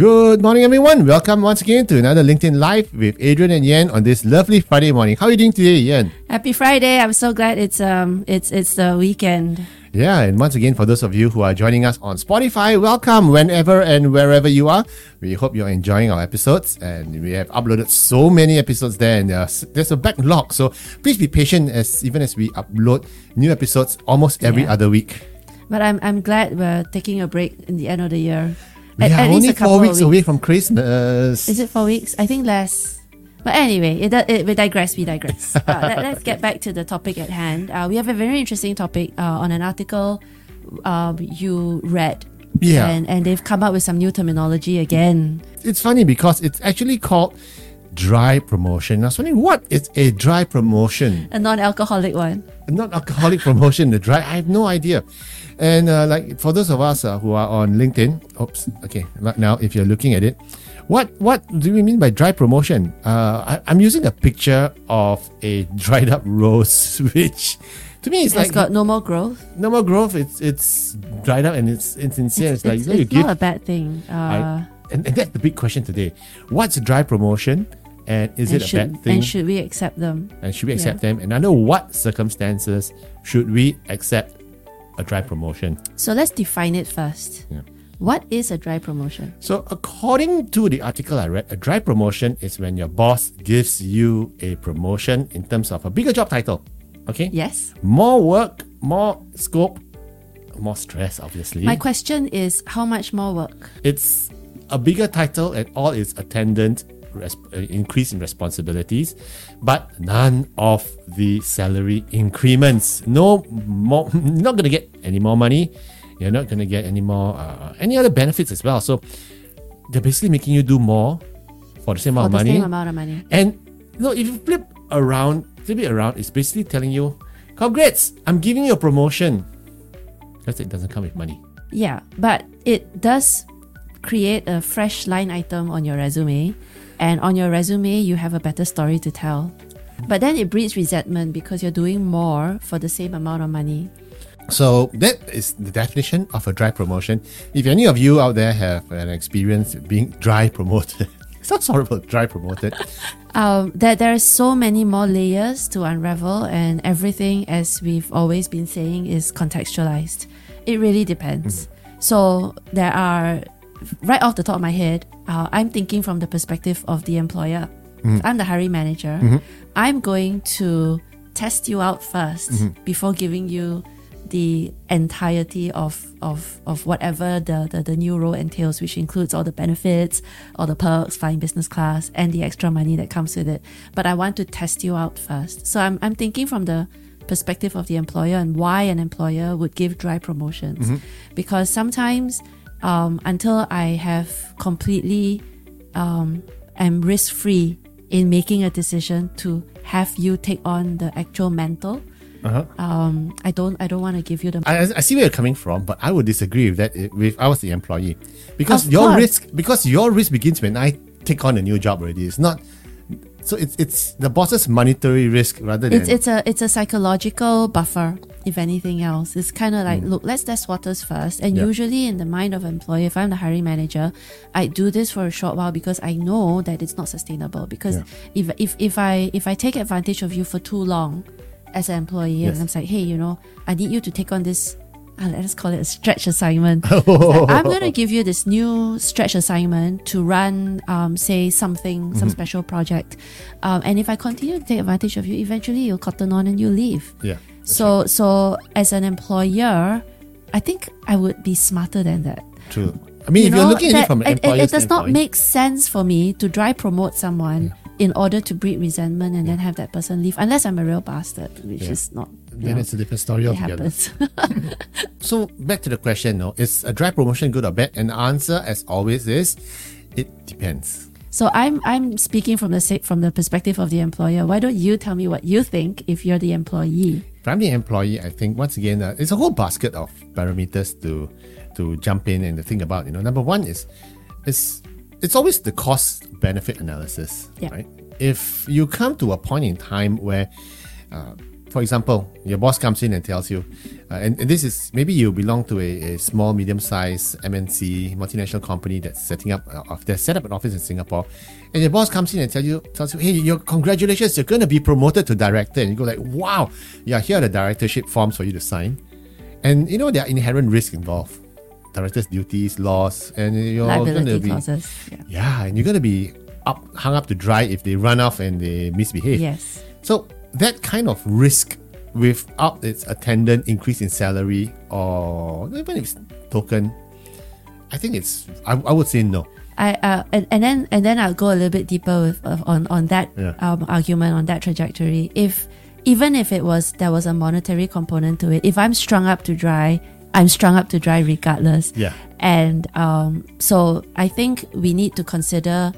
Good morning, everyone. Welcome once again to another LinkedIn Live with Adrian and Yan on this lovely Friday morning. How are you doing today, Yan? Happy Friday! I'm so glad it's um it's it's the weekend. Yeah, and once again, for those of you who are joining us on Spotify, welcome whenever and wherever you are. We hope you're enjoying our episodes, and we have uploaded so many episodes there, and there's, there's a backlog. So please be patient as even as we upload new episodes almost every Yeah. other week. But I'm I'm glad we're taking a break in the end of the year. We At- are at only four of weeks away from Christmas. Is it four weeks? I think less. But anyway, it, it, we digress. We digress. uh, let, us get back to the topic at hand. Uh, we have a very interesting topic uh, on an article um, you read. Yeah. And, and they've come up with some new terminology again. it's funny because it's actually called dry promotion. I was wondering what is a dry promotion? A non alcoholic one. Not alcoholic promotion, the dry. I have no idea. And uh, like for those of us uh, who are on LinkedIn, oops, okay, right now if you're looking at it, what what do we mean by dry promotion? Uh, I, I'm using a picture of a dried up rose, which to me It's like got no more growth. no more growth. It's it's dried up and it's it's sincere. It's, like it's, you know, you it's give not a bad thing. Uh, I- and, and that's the big question today. What's dry promotion? And is and it a bad thing? And should we accept them? And should we accept them? And under what circumstances should we accept a dry promotion? So let's define it first. Yeah. What is a dry promotion? So, according to the article I read, a dry promotion is when your boss gives you a promotion in terms of a bigger job title. Okay? Yes. More work, more scope, more stress, obviously. My question is how much more work? It's a bigger title and all its attendant res- uh, increase in responsibilities, but none of the salary increments. No more, not going to get any more money. You're not going to get any more, uh, any other benefits as well. So they're basically making you do more for the same amount the of money. same amount of money. And you know, if you flip around, flip it around, it's basically telling you, congrats, I'm giving you a promotion. Because it doesn't come with money. Yeah, but it does create a fresh line item on your resume. And on your resume, you have a better story to tell. But then it breeds resentment because you're doing more for the same amount of money. So that is the definition of a dry promotion. If any of you out there have an experience being dry promoted, it's sounds horrible, dry promoted. Um, there, there are so many more layers to unravel, and everything, as we've always been saying, is contextualized. It really depends. So there are, right off the top of my head, uh, I'm thinking from the perspective of the employer. If I'm the hiring manager. Mm-hmm. I'm going to test you out 1st mm-hmm. before giving you the entirety of of, of whatever the, the, the new role entails, which includes all the benefits, all the perks, flying business class, and the extra money that comes with it. But I want to test you out first. So I'm, I'm thinking from the perspective of the employer and why an employer would give dry promotions. Because sometimes um, until I have completely um, am risk free in making a decision to have you take on the actual mantle, Uh-huh. um, I don't I don't want to give you the I, I see where you're coming from, but I would disagree with that if if I was the employee. Because Of your course. risk because your risk begins when I take on a new job already. It's not so it's it's the boss's monetary risk rather than It's it's a it's a psychological buffer, if anything else. It's kind of Mm. like, look, let's test waters first. And Yeah. usually in the mind of employer, if I'm the hiring manager, I do this for a short while because I know that it's not sustainable. Because Yeah. if if if I if I take advantage of you for too long as an employee, Yes. and I'm like, hey, you know, I need you to take on this. Uh, let's call it a stretch assignment. Like, I'm going to give you this new stretch assignment to run, um, say, something, some special project. Um, and if I continue to take advantage of you, eventually you'll cotton on and you leave. yeah. So, so as an employer, I think I would be smarter than that. True. I mean, if you're looking at it from an it, it, it does not make sense for me to dry promote someone in order to breed resentment and then have that person leave, unless I'm a real bastard, which Yeah. is not. Then it's a different story it altogether. So back to the question, no, is a dry promotion good or bad? And the answer, as always, is it depends. So I'm I'm speaking from the from the perspective of the employer. Why don't you tell me what you think if you're the employee? If I'm the employee, I think once again, uh, it's a whole basket of parameters to to jump in and to think about. You know, number one is is it's always the cost benefit analysis, Yeah. right? If you come to a point in time where uh, for example, your boss comes in and tells you, uh, and, and this is maybe you belong to a, a small, medium-sized MNC multinational company that's setting up, uh, that's set up an office in Singapore, and your boss comes in and tells you, tells you, hey, your congratulations, you're going to be promoted to director, and you go like, wow, yeah, here are the directorship forms for you to sign, and you know there are inherent risks involved, director's duties, laws, and you're going to be, clauses. Yeah. yeah, and you're going to be up, hung up to dry if they run off and they misbehave. Yes. So that kind of risk without its attendant increase in salary or even if it's token, I think it's I, I would say no. I uh, and, and then and then I'll go a little bit deeper with uh, on on that Yeah. um, argument on that trajectory. If even if it was there was a monetary component to it, if I'm strung up to dry, I'm strung up to dry regardless. Yeah. And um, so I think we need to consider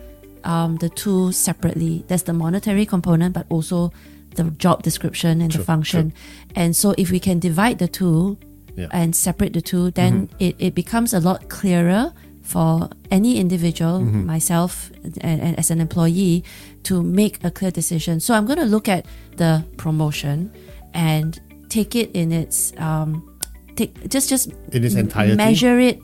um, the two separately. There's the monetary component, but also the job description and True, the function. And so if we can divide the two Yeah. and separate the two, then it, it becomes a lot clearer for any individual, myself, and, and as an employee, to make a clear decision. So I'm going to look at the promotion and take it in its um, take just just In its entirety? measure it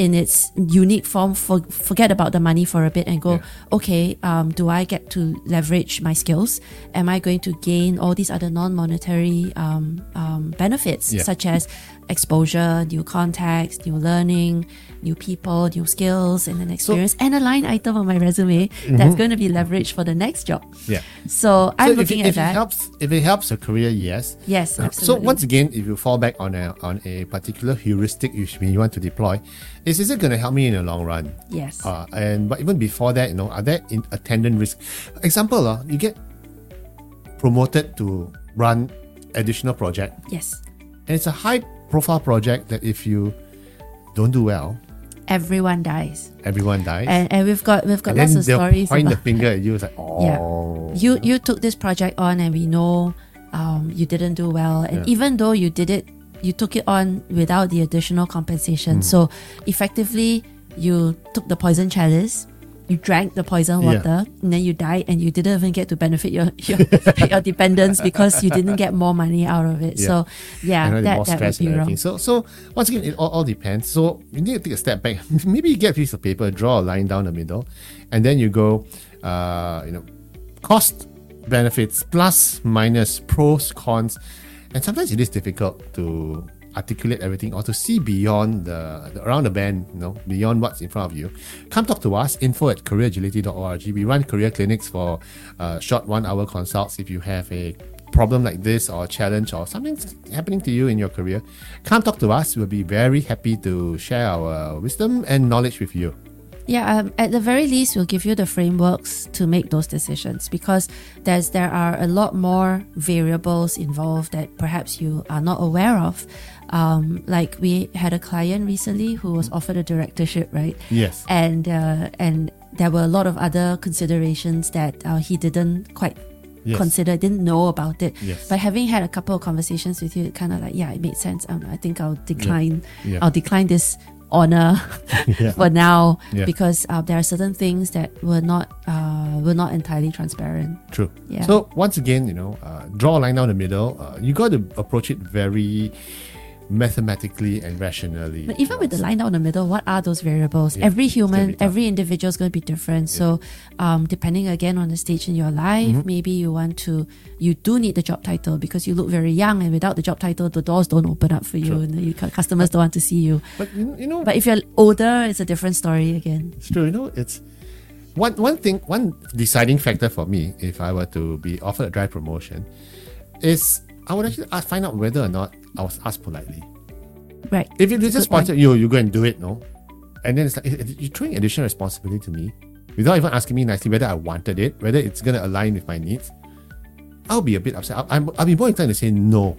in its unique form. For, forget about the money for a bit and go. Yeah. Okay, um, do I get to leverage my skills? Am I going to gain all these other non-monetary um, um, benefits Yeah. such as exposure, new contacts, new learning, new people, new skills, and an experience, and a line item on my resume that's going to be leveraged for the next job. Yeah. So I'm so looking if, it- at if that. It helps, if it helps your career, yes. Yes, Uh, absolutely. So once again, if you fall back on a on a particular heuristic you, you want to deploy, is is it going to help me in the long run? yes. Uh, and but even before that, you know, are there in attendant risk? Example, uh, you get promoted to run additional project, yes. and it's a high profile project that if you don't do well, Everyone dies. everyone dies. And, and we've got we've got And lots then of stories point about the finger at you. It's like, oh, Yeah. you you took this project on and we know um, you didn't do well and Yeah. even though you did it you took it on without the additional compensation Mm. so effectively you took the poison chalice you drank the poison Yeah. water and then you died and you didn't even get to benefit your your, your dependents because you didn't get more money out of it Yeah. so yeah that, more that would be wrong. So, so once again, it all, all depends. So you need to take a step back. Maybe you get a piece of paper, draw a line down the middle, and then you go, uh, you know, cost, benefits, plus, minus, pros, cons, and sometimes it is difficult to articulate everything or to see beyond the, the around the bend, you know, beyond what's in front of you. Come talk to us. Info at careeragility.org. We run career clinics for uh, short one-hour consults. If you have a problem like this or challenge or something's happening to you in your career, come talk to us. We'll be very happy to share our wisdom and knowledge with you. Yeah, um, at the very least, we'll give you the frameworks to make those decisions because there's there are a lot more variables involved that perhaps you are not aware of. Um, like we had a client recently who was offered a directorship, right? Yes. And uh, and there were a lot of other considerations that uh, he didn't quite Yes. consider, didn't know about it. Yes. But having had a couple of conversations with you, it kind of like, yeah, it made sense. Um, I think I'll decline. Yeah. I'll decline this honor Yeah. for now Yeah. because uh, there are certain things that were not uh, were not entirely transparent. True. Yeah. So once again, you know, uh, draw a line down the middle. Uh, you got to approach it very mathematically and rationally. But even with the line down the middle, what are those variables? Yeah, every it's gonna be human, every individual is going to be different. So, um, depending again on the stage in your life, Mm-hmm. maybe you want to, you do need the job title because you look very young, and without the job title, the doors don't open up for you, True. and you, customers don't want to see you. But you, you know, But if you're older, it's a different story again. It's true. You know, it's one one thing. One deciding factor for me, if I were to be offered a dry promotion, is I would actually find out whether or not I was asked politely. Right. If it is just sponsored, you you go and do it, no, and then it's like it- it- you're throwing additional responsibility to me without even asking me nicely whether I wanted it, whether it's gonna align with my needs. I'll be a bit upset. I'll, I'm, I'll be more inclined to say no.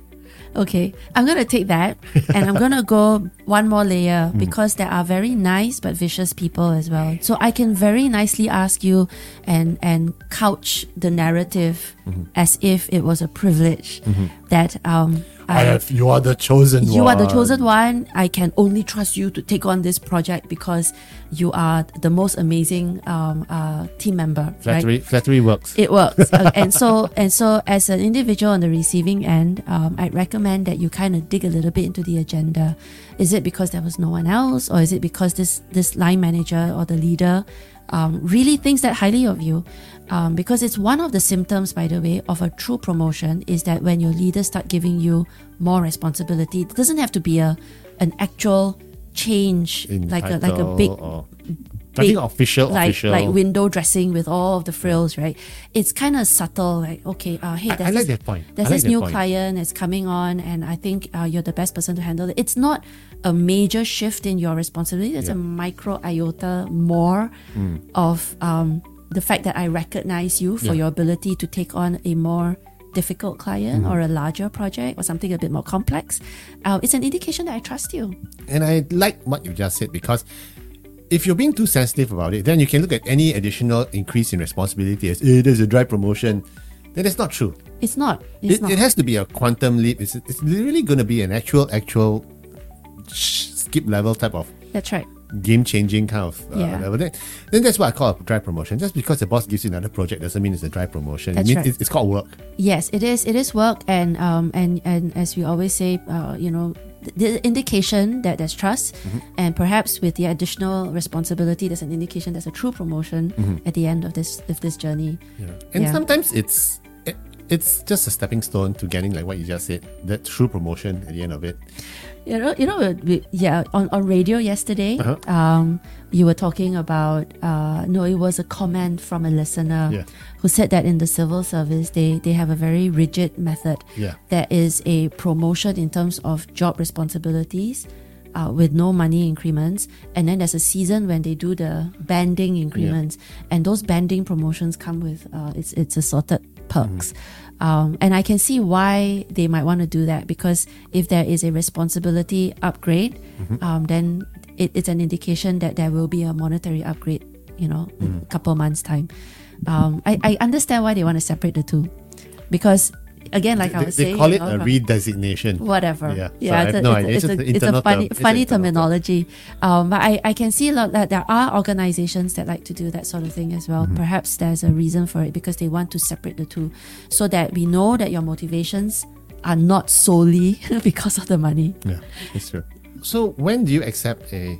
Okay, I'm gonna take that and I'm gonna go one more layer Mm. because there are very nice but vicious people as well. So I can very nicely ask you and and couch the narrative Mm-hmm. as if it was a privilege that um I have, you are the chosen you one. are the chosen one. I can only trust you to take on this project because you are the most amazing um, uh, team member. Right? Flattery, flattery works. It works, Uh, and so and so as an individual on the receiving end, um, I'd recommend that you kind of dig a little bit into the agenda. Is it because there was no one else, or is it because this this line manager or the leader um, really thinks that highly of you? Um, because it's one of the symptoms, by the way, of a true promotion is that when your leaders start giving you more responsibility, it doesn't have to be a an actual change, in like a like a big or nothing official, like official. like window dressing with all of the frills, right? It's kind of subtle, like okay, uh, hey, I, there's I like this, that point. there's I like this new point. client that's coming on, and I think uh, you're the best person to handle it. It's not a major shift in your responsibility. It's a micro iota more Hmm. of um, the fact that I recognize you for Yeah. your ability to take on a more difficult client Hmm. or a larger project or something a bit more complex. Uh, it's an indication that I trust you. And I like what you just said because if you're being too sensitive about it, then you can look at any additional increase in responsibility as, eh, there's a dry promotion. Then it's not true. It's not. It's It, not. it has to be a quantum leap. It's, it's really going to be an actual, actual skip level type of That's right. game changing kind of uh, Yeah. level. Then, then that's what I call a dry promotion. Just because the boss gives you another project doesn't mean it's a dry promotion. That's it means right. it's, it's called work. Yes, it is. It is work, and um, and and as we always say, uh, you know, the indication that there's trust, Mm-hmm. and perhaps with the additional responsibility, there's an indication there's a true promotion Mm-hmm. at the end of this of this journey. And Yeah. sometimes it's it, it's just a stepping stone to getting like what you just said, that true promotion at the end of it. You know, you know, we, yeah. On, on radio yesterday, Uh-huh. um, you were talking about. Uh, no, it was a comment from a listener Yeah. who said that in the civil service, they they have a very rigid method. Yeah. There is a promotion in terms of job responsibilities. Uh, with no money increments, and then there's a season when they do the banding increments, and those banding promotions come with uh, it's it's assorted perks. Um, and I can see why they might want to do that because if there is a responsibility upgrade, um, then it, it's an indication that there will be a monetary upgrade, you know, a couple months' time. Um, I, I understand why they want to separate the two because, again, like I was they saying, call it a redesignation. whatever. Yeah, Yeah, so it's, a, no it's, idea. it's, It's a, it's a funny, term. Funny terminology. Um, but I, I can see a lot that there are organizations that like to do that sort of thing as Mm-hmm. well. Perhaps there's a reason for it because they want to separate the two so that we know that your motivations are not solely because of the money. Yeah, it's true. So when do you accept a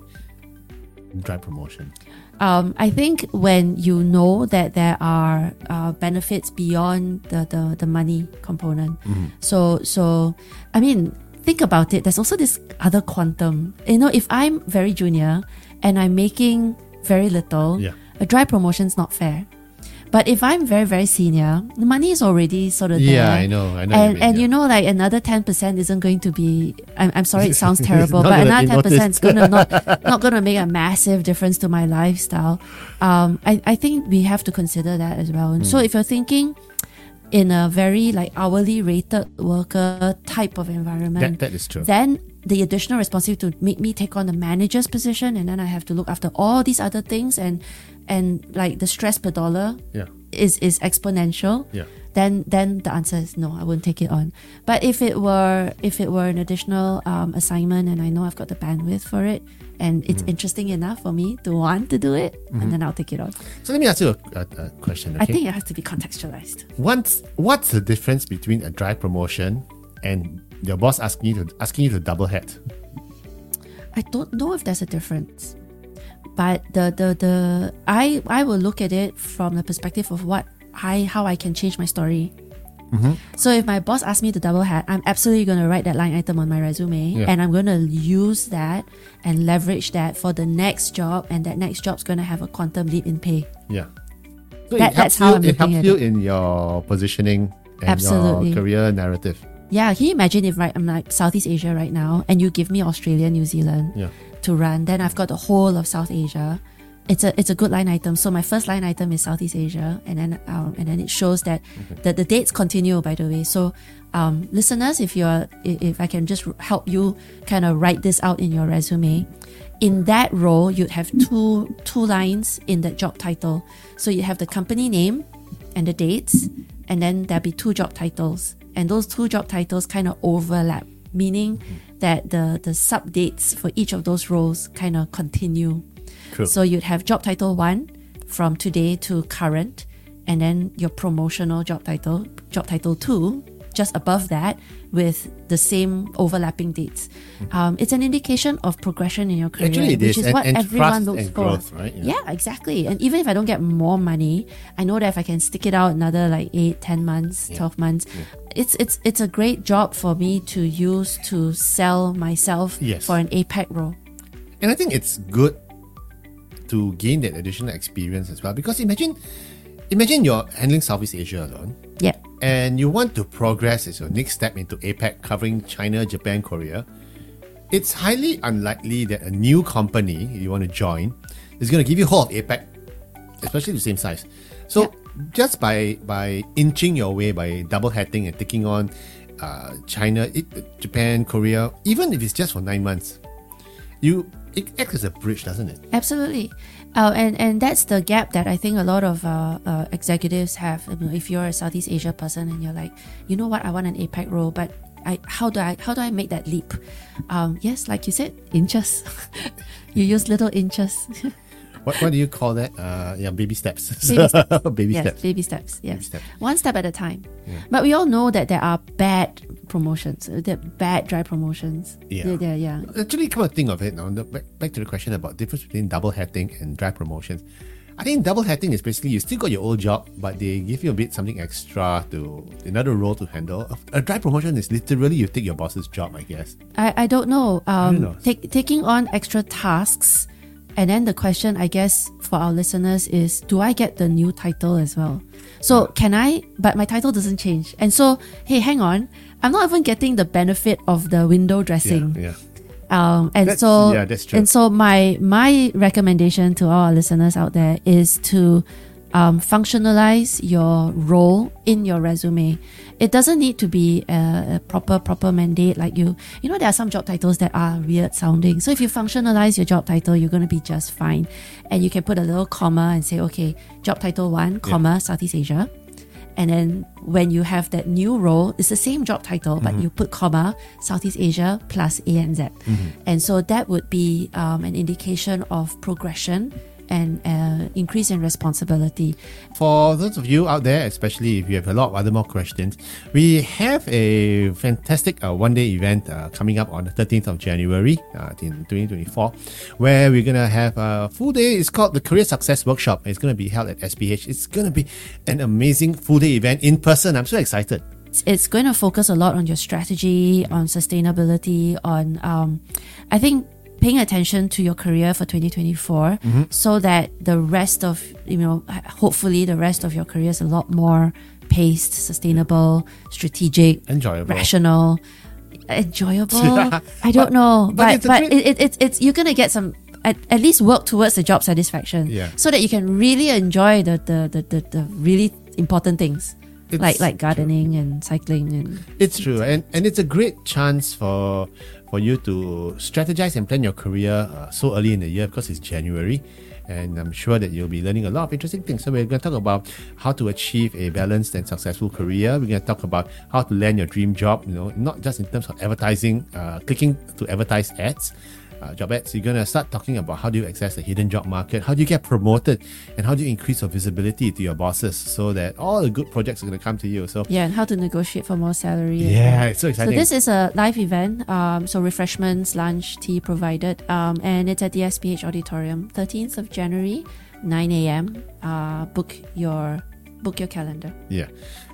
dry promotion? Um, I think when you know that there are uh, benefits beyond the, the, the money component. Mm-hmm. So so I mean, think about it. There's also this other quantum. You know, if I'm very junior and I'm making very little, Yeah. a dry promotion is not fair. But if I'm very very senior, the money is already sort of there. Yeah, I know. I know. and mean, and yeah. you know like another 10% isn't going to be I'm, I'm sorry it sounds terrible but another 10% is going to not not going to make a massive difference to my lifestyle um I, I think we have to consider that as well and so Hmm. if you're thinking in a very like hourly rated worker type of environment that, that is true. then the additional responsibility to make me take on the manager's position and then I have to look after all these other things and and like the stress per dollar yeah, is is exponential yeah. then then the answer is no i wouldn't take it on but if it were if it were an additional um, assignment and i know i've got the bandwidth for it and it's interesting enough for me to want to do it and then i'll take it on So let me ask you a, a, a question. Okay? i think it has to be contextualized Once what's the difference between a dry promotion and your boss asking you to asking you to double hat? i don't know if there's a difference but the the, the i i will look at it from the perspective of what i how i can change my story mm-hmm. So if my boss asks me to double hat, I'm absolutely going to write that line item on my resume Yeah. and I'm going to use that and leverage that for the next job and that next job's going to have a quantum leap in pay. Yeah. So That- it helps that's how you, I'm it helps you it. in your positioning and Absolutely. your career narrative. Yeah, can you imagine if right I'm like Southeast Asia right now and you give me Australia, New Zealand Yeah. to run, then I've got the whole of South Asia. It's a it's a good line item. So my first line item is Southeast Asia, and then um, and then it shows that the, the dates continue. By the way, so um, listeners, if you're i- if I can just help you kind of write this out in your resume, in that role you'd have two two lines in that job title. So you have the company name and the dates, and then there'll be two job titles. And those two job titles kind of overlap, meaning Mm-hmm. that the the sub dates for each of those roles kind of continue. True. So you'd have job title one from today to current, and then your promotional job title, job title two, just above that with the same overlapping dates. Um, it's an indication of progression in your career. Actually, which is, is and- what and everyone looks for. growth, right? Yeah. Yeah. exactly. And even if I don't get more money, I know that if I can stick it out another like eight, ten months, Yeah. twelve months, it's it's it's a great job for me to use to sell myself Yes. for an APAC role. And I think it's good to gain that additional experience as well. Because imagine, imagine you're handling Southeast Asia alone, Yeah. And you want to progress as your next step into APAC, covering China, Japan, Korea. It's highly unlikely that a new company you want to join is going to give you whole of APAC, especially the same size. So just by by inching your way by double hatting and taking on uh, China, it, Japan, Korea, even if it's just for nine months, you it acts as a bridge, doesn't it? Absolutely. Uh, and, and that's the gap that I think a lot of uh, uh, executives have. I mean, if you're a Southeast Asia person and you're like, you know what, I want an APAC role, but I, how do I how do I make that leap? Um, yes, like you said, inches. you use little inches. What, what do you call that? Uh, yeah, baby steps. Baby steps. baby yes, steps. baby steps. Yes, steps. one step at a time. But we all know that there are bad promotions. uh, There are bad dry promotions. Yeah. There- yeah. Actually, come to think of it now, back, back to the question about difference between double hatting and dry promotions. I think double hatting is basically you still got your old job, but they give you a bit something extra to another role to handle. A, a dry promotion is literally you take your boss's job, I guess. I, I don't know. Um, know. take, taking on extra tasks. And then the question, I guess, for our listeners is do I get the new title as well? So can I, but my title doesn't change. And so, hey, hang on. I'm not even getting the benefit of the window dressing. Yeah, yeah. Um, and That's- so, yeah, that's true. and so my my recommendation to all our listeners out there is to um, functionalize your role in your resume. It doesn't need to be a, a proper proper mandate like you. You know, there are some job titles that are weird sounding. So if you functionalize your job title, you're going to be just fine, and you can put a little comma and say, okay, job title one, comma Southeast Asia. And then when you have that new role, it's the same job title, but you put comma Southeast Asia plus ANZ. And so that would be um, an indication of progression and uh, increase in responsibility. For those of you out there, especially if you have a lot of other more questions, we have a fantastic uh, one day event uh, coming up on the 13th of January uh, in 2024, where we're going to have a full day. It's called the Career Success Workshop. It's going to be held at SPH. It's going to be an amazing full day event in person. I'm so excited. It's, it's going to focus a lot on your strategy, on sustainability, on, um, I think, paying attention to your career for 2024 mm-hmm. so that the rest of, you know, hopefully the rest of your career is a lot more paced, sustainable, strategic, Enjoyable. rational, enjoyable. I don't know, but but but, great- it, it, it's you're gonna get some. At, at least work towards the job satisfaction Yeah. so that you can really enjoy the the, the, the, the really important things It's like like true. gardening and cycling and It's true, and and it's a great chance for for you to strategize and plan your career uh, so early in the year because it's January, and I'm sure that you'll be learning a lot of interesting things. So we're going to talk about how to achieve a balanced and successful career. We're going to talk about how to land your dream job. You know, not just in terms of advertising, uh, clicking to advertise ads. Uh, job ads, you're going to start talking about how do you access the hidden job market, how do you get promoted, and how do you increase your visibility to your bosses so that all the good projects are going to come to you. So, yeah and how to negotiate for more salary yeah, it's so so this is a live event um, so refreshments lunch tea provided um, and it's at the sph auditorium 13th of january 9 a.m uh, book your book your calendar Yeah.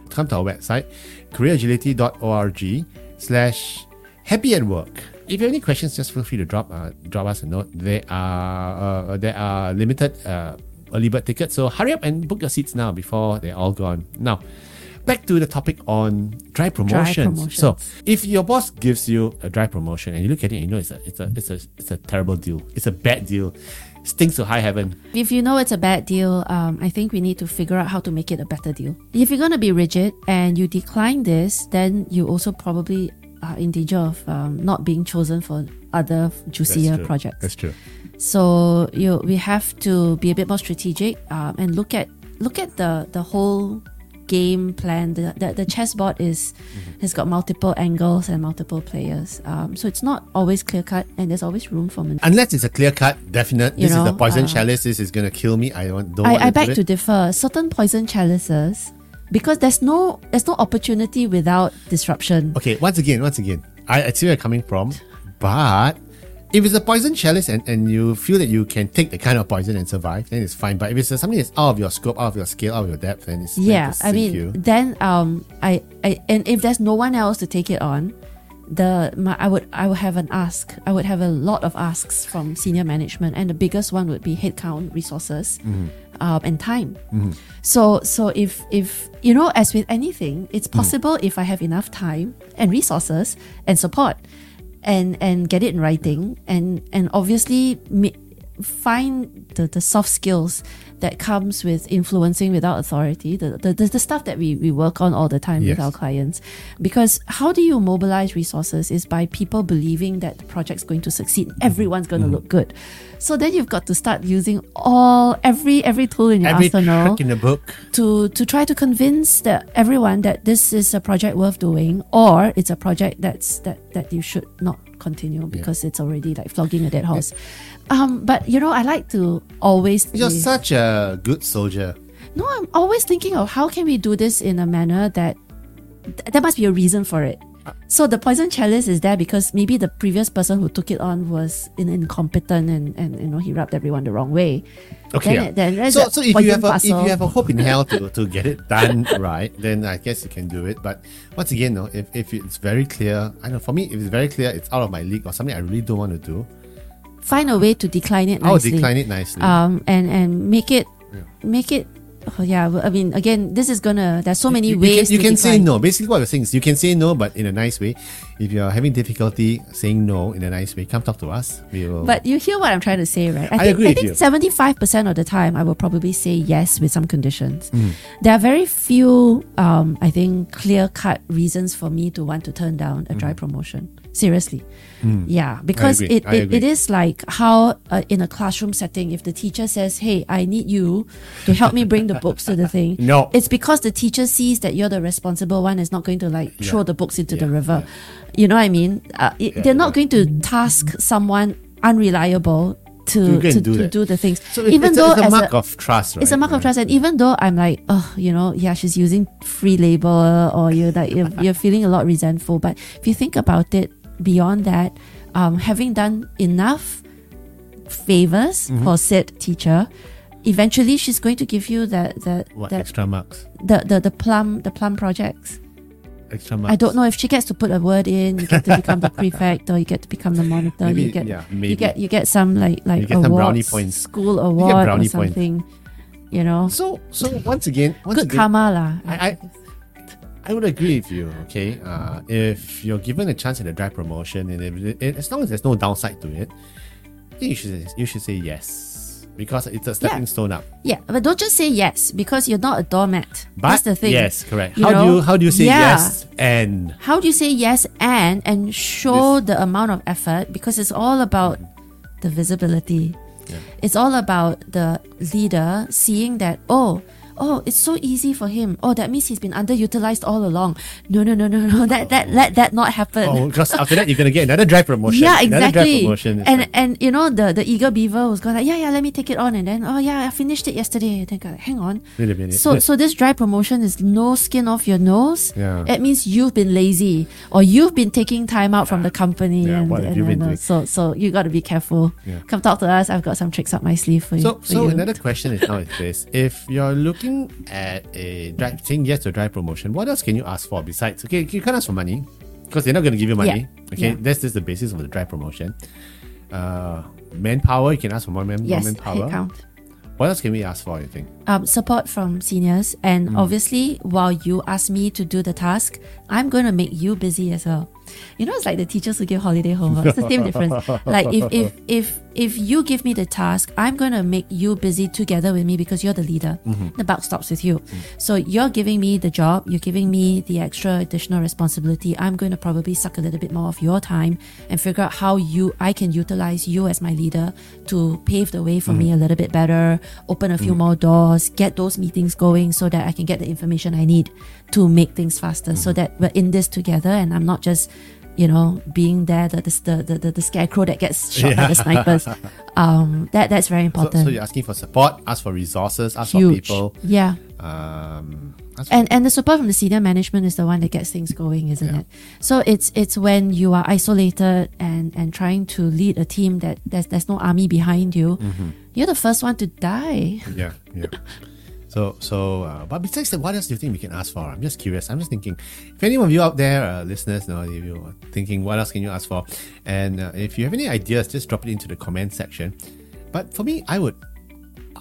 Come to our website, careeragility.org slash happy at work. If you have any questions, just feel free to drop uh, drop us a note. There are uh, there are limited uh, early bird tickets, so hurry up and book your seats now before they're all gone. Now, back to the topic on dry promotions. promotions. So, if your boss gives you a dry promotion and you look at it and you know it's a it's a it's a it's a terrible deal, it's a bad deal, stinks to high heaven. if you know it's a bad deal, um, I think we need to figure out how to make it a better deal. If you're going to be rigid and you decline this, then you also probably are in danger of um, not being chosen for other juicier true. projects. That's true. So you we have to be a bit more strategic um, and look at look at the the whole game plan. The the, the chessboard is Mm-hmm. has got multiple angles and multiple players. Um, so it's not always clear cut, and there's always room for maneuver. Unless it's a clear cut, definite. You This is the poison uh, chalice. This is gonna kill me. I don't, I, I to beg it. to differ. Certain poison chalices, because there's no there's no opportunity without disruption. Okay, once again, once again, I, I see where you're coming from, but if it's a poison chalice and, and you feel that you can take the kind of poison and survive, then it's fine. But if it's something that's out of your scope, out of your scale, out of your depth, then it's Yeah, I mean, you. then um, I, I and if there's no one else to take it on, the my, I would I would have an ask. I would have a lot of asks from senior management, and the biggest one would be headcount, resources, Mm-hmm. Um, and time. So so if if you know, as with anything, it's Mm. possible if I have enough time and resources and support, and and get it in writing, and and obviously. Find the, the soft skills that comes with influencing without authority the, the, the, stuff that we, we work on all the time Yes. with our clients. Because how do you mobilize resources is by people believing that the project's going to succeed. Everyone's going to look good. So then you've got to start using all every every tool in your Every arsenal in the book. to to try to convince that everyone that this is a project worth doing or it's a project that's that that you should not continue because it's already like flogging a dead horse. Um but you know i like to always You're such a good soldier. no i'm always thinking of how can we do this in a manner that th- there must be a reason for it so the poison chalice is there because maybe the previous person who took it on was in, incompetent and, and you know he rubbed everyone the wrong way Okay. Then- yeah. then there's so so if you have a, if you have a hope in hell to, to get it done right, then I guess you can do it. But once again, no, if, if it's very clear, I know for me, if it's very clear, it's out of my league or something I really don't want to do, find a way to decline it nicely. I'll decline it nicely. um, and and make it make it. Oh yeah, I mean, again, this is gonna. There's so many you, you ways can, you to can say no. Basically, what we're saying is you can say no, but in a nice way. If you're having difficulty saying no in a nice way, come talk to us. We will. But you hear what I'm trying to say, right? I think, agree I with think seventy-five percent of the time, I will probably say yes with some conditions. Mm. There are very few, um, I think, clear-cut reasons for me to want to turn down a dry promotion. Seriously, yeah, because Mm. it, it, it is like how uh, in a classroom setting, if the teacher says, "Hey, I need you to help me bring the books to the thing," No. it's because the teacher sees that you're the responsible one. Is not going to like throw the books into the Yeah, river. You know what I mean? Uh, it, they're not going to task someone unreliable to To go and to, do to do the things. so it- even it's, though a, it's a mark a, of trust, right? it's a mark of trust, and even though I'm like, oh, you know, yeah, she's using free labor, or you're like you're, you're feeling a lot resentful. But if you think about it, beyond that, um, having done enough favors Mm-hmm. for said teacher, eventually she's going to give you that that What that extra marks? the, the the plum the plum projects. Extra marks. I don't know if she gets to put a word in, you get to become the prefect, or you get to become the monitor. Maybe, you get yeah, maybe. you get you get some like like You get some brownie points. school award or brownie points. something. You know, So so once again, once good again, karma lah. I, I I would agree with you. Okay, uh, if you're given a chance at a dry promotion, and if, it, as long as there's no downside to it, I think you should you should say yes because it's a stepping stone up. Yeah, but don't just say yes because you're not a doormat. But That's the thing. yes, correct. You how do you how do you say Yeah. yes and How do you say yes and and show the amount of effort because it's all about mm-hmm. the visibility. It's all about the leader seeing that oh oh it's so easy for him. Oh that means he's been underutilized all along. No no no no no that that let that not happen. oh because after that you're gonna get another dry promotion. Yeah, exactly. promotion. And like, and you know the the eager beaver was going like, yeah, yeah, let me take it on, and then oh yeah, I finished it yesterday. Then go, hang on. wait a minute. So so this dry promotion is no skin off your nose. Yeah. It means you've been lazy or you've been taking time out from the company. Yeah, and, what have and, you been doing? So so you got to be careful. Yeah. Come talk to us. I've got some tricks up my sleeve for you. So, for so you. another question is now is this: If you're looking at a dry, saying yes to a dry promotion, what else can you ask for besides? Okay, you can't ask for money because they're not going to give you money. Yeah. Okay, Yeah. that's just the basis of the dry promotion. Uh, manpower, you can ask for more, man- more yes, manpower. headcount. What else can we ask for? You think? um, support from seniors. And Mm. obviously, while you ask me to do the task, I'm going to make you busy as well. You know, it's like the teachers who give holiday homework. It's the same difference. Like if if if if you give me the task, I'm gonna make you busy together with me because you're the leader. Mm-hmm. The buck stops with you. Mm. So you're giving me the job, you're giving me the extra additional responsibility. I'm going to probably suck a little bit more of your time and figure out how you I can utilize you as my leader to pave the way for me mm-hmm. a little bit better, open a few mm-hmm. more doors, get those meetings going so that I can get the information I need to make things faster so that we're in this together and I'm not just you know being there the the, the, the, the scarecrow that gets shot by the snipers um that that's very important so you're asking for support, ask for resources, ask for people. yeah Um, and and the support from the senior management is the one that gets things going isn't Yeah. it so it's it's when you are isolated and and trying to lead a team that there's there's no army behind you Mm-hmm. you're the first one to die Yeah, yeah. So, so, uh, but besides that, what else do you think we can ask for? I'm just curious. I'm just thinking, if any of you out there, uh, listeners, know, if you're thinking, what else can you ask for? And uh, if you have any ideas, just drop it into the comment section. But for me, I would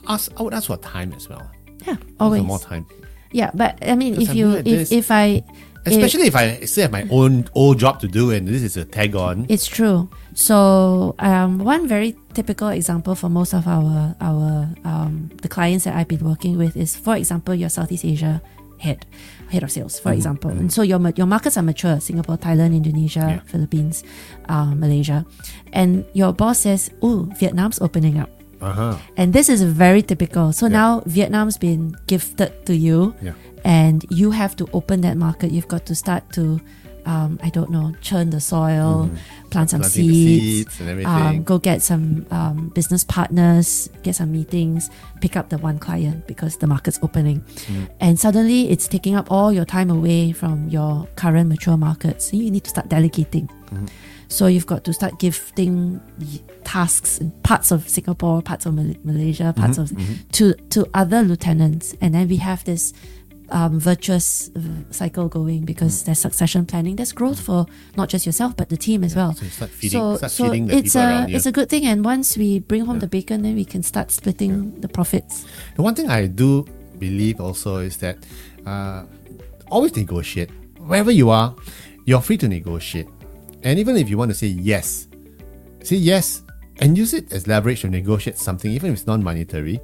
ask, I would ask for time as well. yeah always more time. yeah but i mean if I you if, if i Especially if I still have my own old job to do and this is a tag on. It's true. So um, one very typical example for most of our our um, the clients that I've been working with is, for example, your Southeast Asia head head of sales, for example. And so your your markets are mature: Singapore, Thailand, Indonesia, Yeah. Philippines, um, Malaysia, and your boss says, "Oh, Vietnam's opening up." Uh-huh. And this is very typical. So now Vietnam's been gifted to you, Yeah. And you have to open that market. You've got to start to, um, I don't know, churn the soil, plant some Mm-hmm. Planting seeds, seeds and everything. um, go get some um, business partners, get some meetings, pick up the one client because the market's opening. Mm. And suddenly it's taking up all your time away from your current mature markets. So you need to start delegating. Mm-hmm. So you've got to start gifting tasks in parts of Singapore, parts of Mal- Malaysia, parts Mm-hmm. of to to other lieutenants, and then we have this um, virtuous uh, cycle going because there's succession planning. There's growth for not just yourself but the team as well. Mm. So start feeding- start so feeding the it's a it's a good thing. And once we bring home the bacon, then we can start splitting the profits. The one thing I do believe also is that uh, always negotiate. Wherever you are, you're free to negotiate. And even if you want to say yes, say yes and use it as leverage to negotiate something, even if it's non monetary.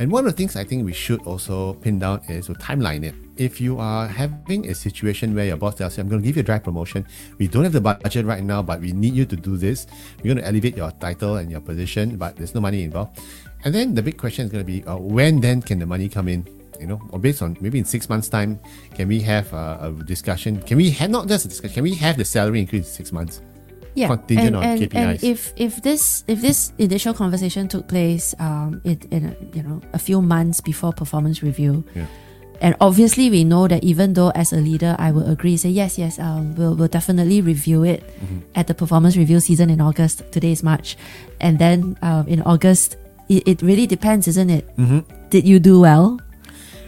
And one of the things I think we should also pin down is to timeline it. If you are having a situation where your boss tells you, I'm going to give you a direct promotion, we don't have the budget right now, but we need you to do this. We're going to elevate your title and your position, but there's no money involved. And then the big question is going to be, uh, when then can the money come in? You know, or based on maybe in six months' time, can we have uh, a discussion? Can we have not just a discussion? Can we have the salary increase in six months? Yeah, Contingent and, on and, KPIs. and if if this if this initial conversation took place um in, in a, you know a few months before performance review, Yeah. and obviously we know that even though as a leader I will agree say yes yes um we'll we'll definitely review it Mm-hmm. at the performance review season in August. Today is March, and then um, in August it, it really depends, isn't it? Did you do well?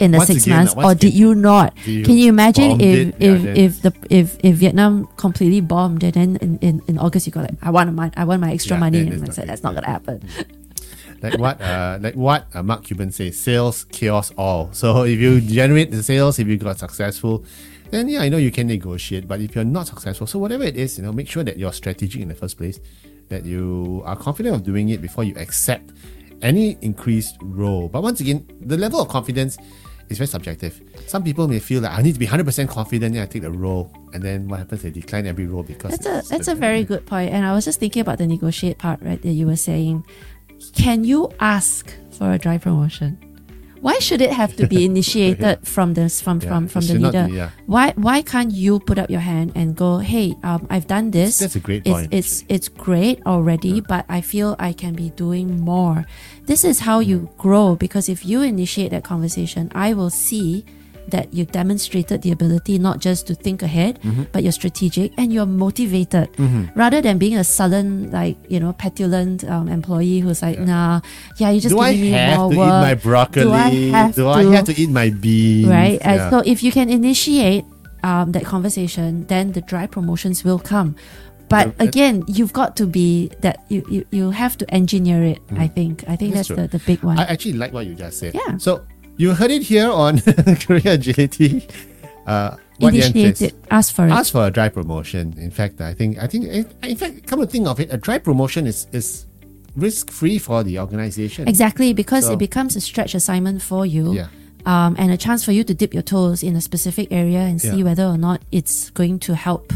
In the. Once six again, months, or did you not? you Can you imagine if it? Yeah, if if the if if Vietnam completely bombed and then in, in, in August you go like I want my I want my extra Yeah, money and I said that's not gonna happen. like what uh, like what uh, Mark Cuban says, sales chaos all. So if you generate the sales, if you got successful, then yeah, I know you can negotiate. But if you're not successful, so whatever it is, you know, make sure that you're strategic in the first place, that you are confident of doing it before you accept any increased role. But once again, the level of confidence is very subjective. Some people may feel that I need to be hundred percent confident, then I take the role, and then what happens? They decline every role because That's a it's that's a very good point. And I was just thinking about the negotiate part, right? That you were saying. Can you ask for a dry promotion? Why should it have to be initiated from this from Yeah, from from the not leader? yeah. Why why can't you put up your hand and go, hey, um, I've done this. That's a great it's, point, It's it's great already, but I feel I can be doing more. This is how you grow because if you initiate that conversation, I will see that you demonstrated the ability not just to think ahead, Mm-hmm. but you're strategic and you're motivated rather than being a sullen, like, you know, petulant um, employee who's like, nah, yeah, you're just do I giving me have more to work. eat my broccoli? Do I have Do to? I have to eat my beans? right? And so if you can initiate um, that conversation, then the dry promotions will come. But again, you've got to be that you, you, you have to engineer it. I think. I think Mm. That's that's, the, the big one. I actually like what you just said. Yeah. So you heard it here on Career Agility. Uh, What the answer is- ask for it. ask for a dry promotion. In fact, I think I think in fact, come to think of it, a dry promotion is is risk free for the organization. Exactly, because So- it becomes a stretch assignment for you. Yeah. Um, and a chance for you to dip your toes in a specific area and see Yeah. whether or not it's going to help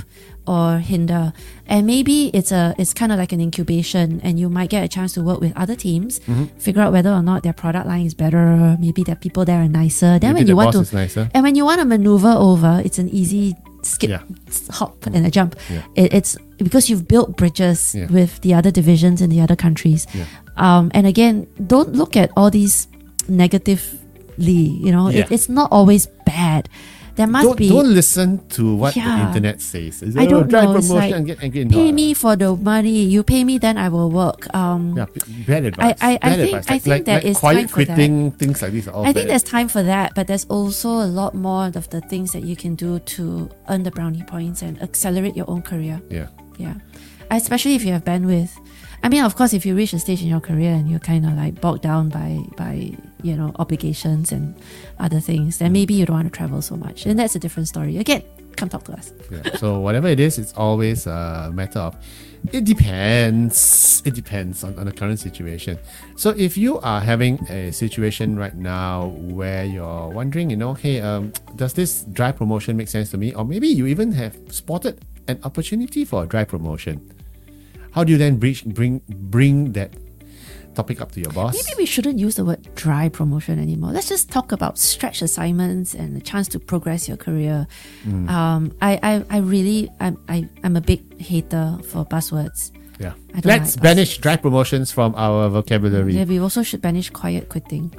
or hinder. And maybe it's a it's kind of like an incubation and you might get a chance to work with other teams, Mm-hmm. figure out whether or not their product line is better, maybe their people there are nicer. Then Maybe when you want to and when you want to maneuver over, it's an easy skip, Yeah. hop, and a jump. Yeah. It, it's because you've built bridges Yeah. with the other divisions in the other countries. Um, and again, don't look at all these negatively. You know, it, it's not always bad. There must Don't, be. don't listen to what the internet says. Is I oh, don't dry know, promotion like, and get angry. Pay No. me for the money. You pay me, then I will work. Um, Yeah, bad advice. I- I bad think- advice. I think like, there like is quiet time for that. quitting, things like this I think there's time for that, but there's also a lot more of the things that you can do to earn the brownie points and accelerate your own career. Yeah. Yeah. Especially if you have bandwidth. I mean, of course, if you reach a stage in your career and you're kind of like bogged down by, by you know, obligations and other things, then maybe you don't want to travel so much. And that's a different story. Again, come talk to us. Yeah. So whatever it is, it's always a matter of it depends. It depends on, on the current situation. So if you are having a situation right now where you're wondering, you know, hey, um, does this dry promotion make sense to me? Or maybe you even have spotted an opportunity for a dry promotion. How do you then bridge, bring bring that topic up to your boss? Maybe we shouldn't use the word dry promotion anymore. Let's just talk about stretch assignments and the chance to progress your career. Mm. Um, I, I, I really, I'm, I, I'm a big hater for buzzwords. yeah. Let's like banish dry promotions from our vocabulary. Yeah, we also should banish quiet quitting.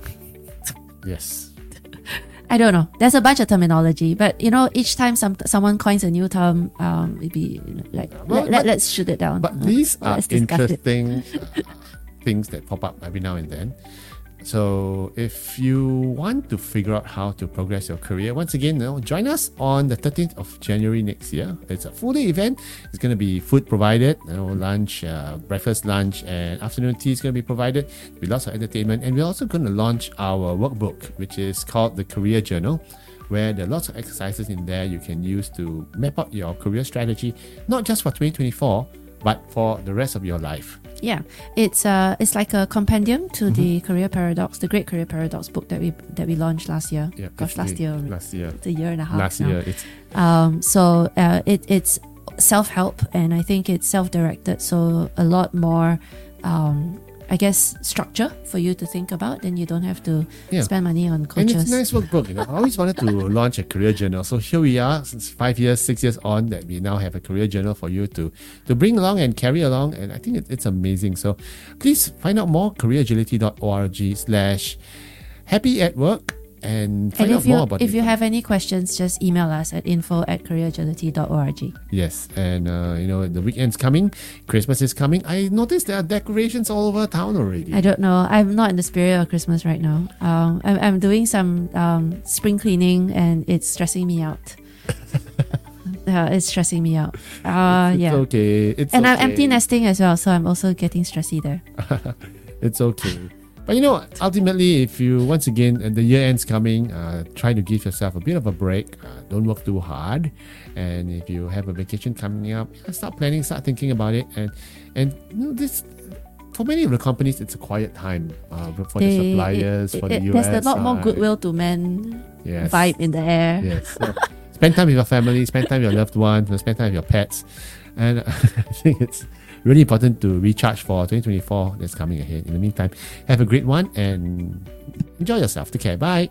Yes. I don't know. There's a bunch of terminology, but you know, each time some someone coins a new term, um, it'd be like Well, let, but- let's shoot it down. But Uh, these are discuss it. interesting uh, things that pop up every now and then. So if you want to figure out how to progress your career, once again, you know, join us on the 13th of January next year. It's a full day event. It's going to be food provided, you know, lunch, uh, breakfast, lunch, and afternoon tea is going to be provided with lots of entertainment. And we're also going to launch our workbook, which is called the Career Journal where there are lots of exercises in there you can use to map out your career strategy, not just for 2024, but for the rest of your life. Yeah, it's uh, it's like a compendium to Mm-hmm. the Career Paradox, the Great Career Paradox book that we that we launched last year. Yeah, Gosh, last year, Last year. it's a year and a half. Last now. year. It's Um, so uh, it, it's self help, and I think it's self directed. So a lot more, um, I guess, structure for you to think about. Then you don't have to Yeah. spend money on and it's nice workbook. You know, I always wanted to launch a career journal. So here we are, since five years, six years on, that we now have a career journal for you to to bring along and carry along. And I think it, it's amazing. So please find out more careeragility.org slash happy at work and find And out if you more about if it. you have any questions, just email us at info at careeragility.org. Yes, and uh, you know the weekend's coming, Christmas is coming. I noticed there are decorations all over town already. I don't know. I'm not in the spirit of Christmas right now. Um, I'm, I'm doing some um, spring cleaning and it's stressing me out. uh, it's stressing me out. Uh, it's yeah. okay. It's And I'm empty nesting as well, so I'm also getting stressy there. It's okay. But you know, ultimately, if you once again uh, the year end's coming, uh, try to give yourself a bit of a break. Uh, don't work too hard, and if you have a vacation coming up, start planning, start thinking about it, and and you know this. For many of the companies, it's a quiet time uh, for the suppliers, it- for it- the US. there's a lot more goodwill to men Yes. vibe in the air. Yes. So, spend time with your family, spend time with your loved ones, spend time with your pets. And I think it's really important to recharge for 2024 that's coming ahead. In the meantime, have a great one and enjoy yourself. Take care. Bye.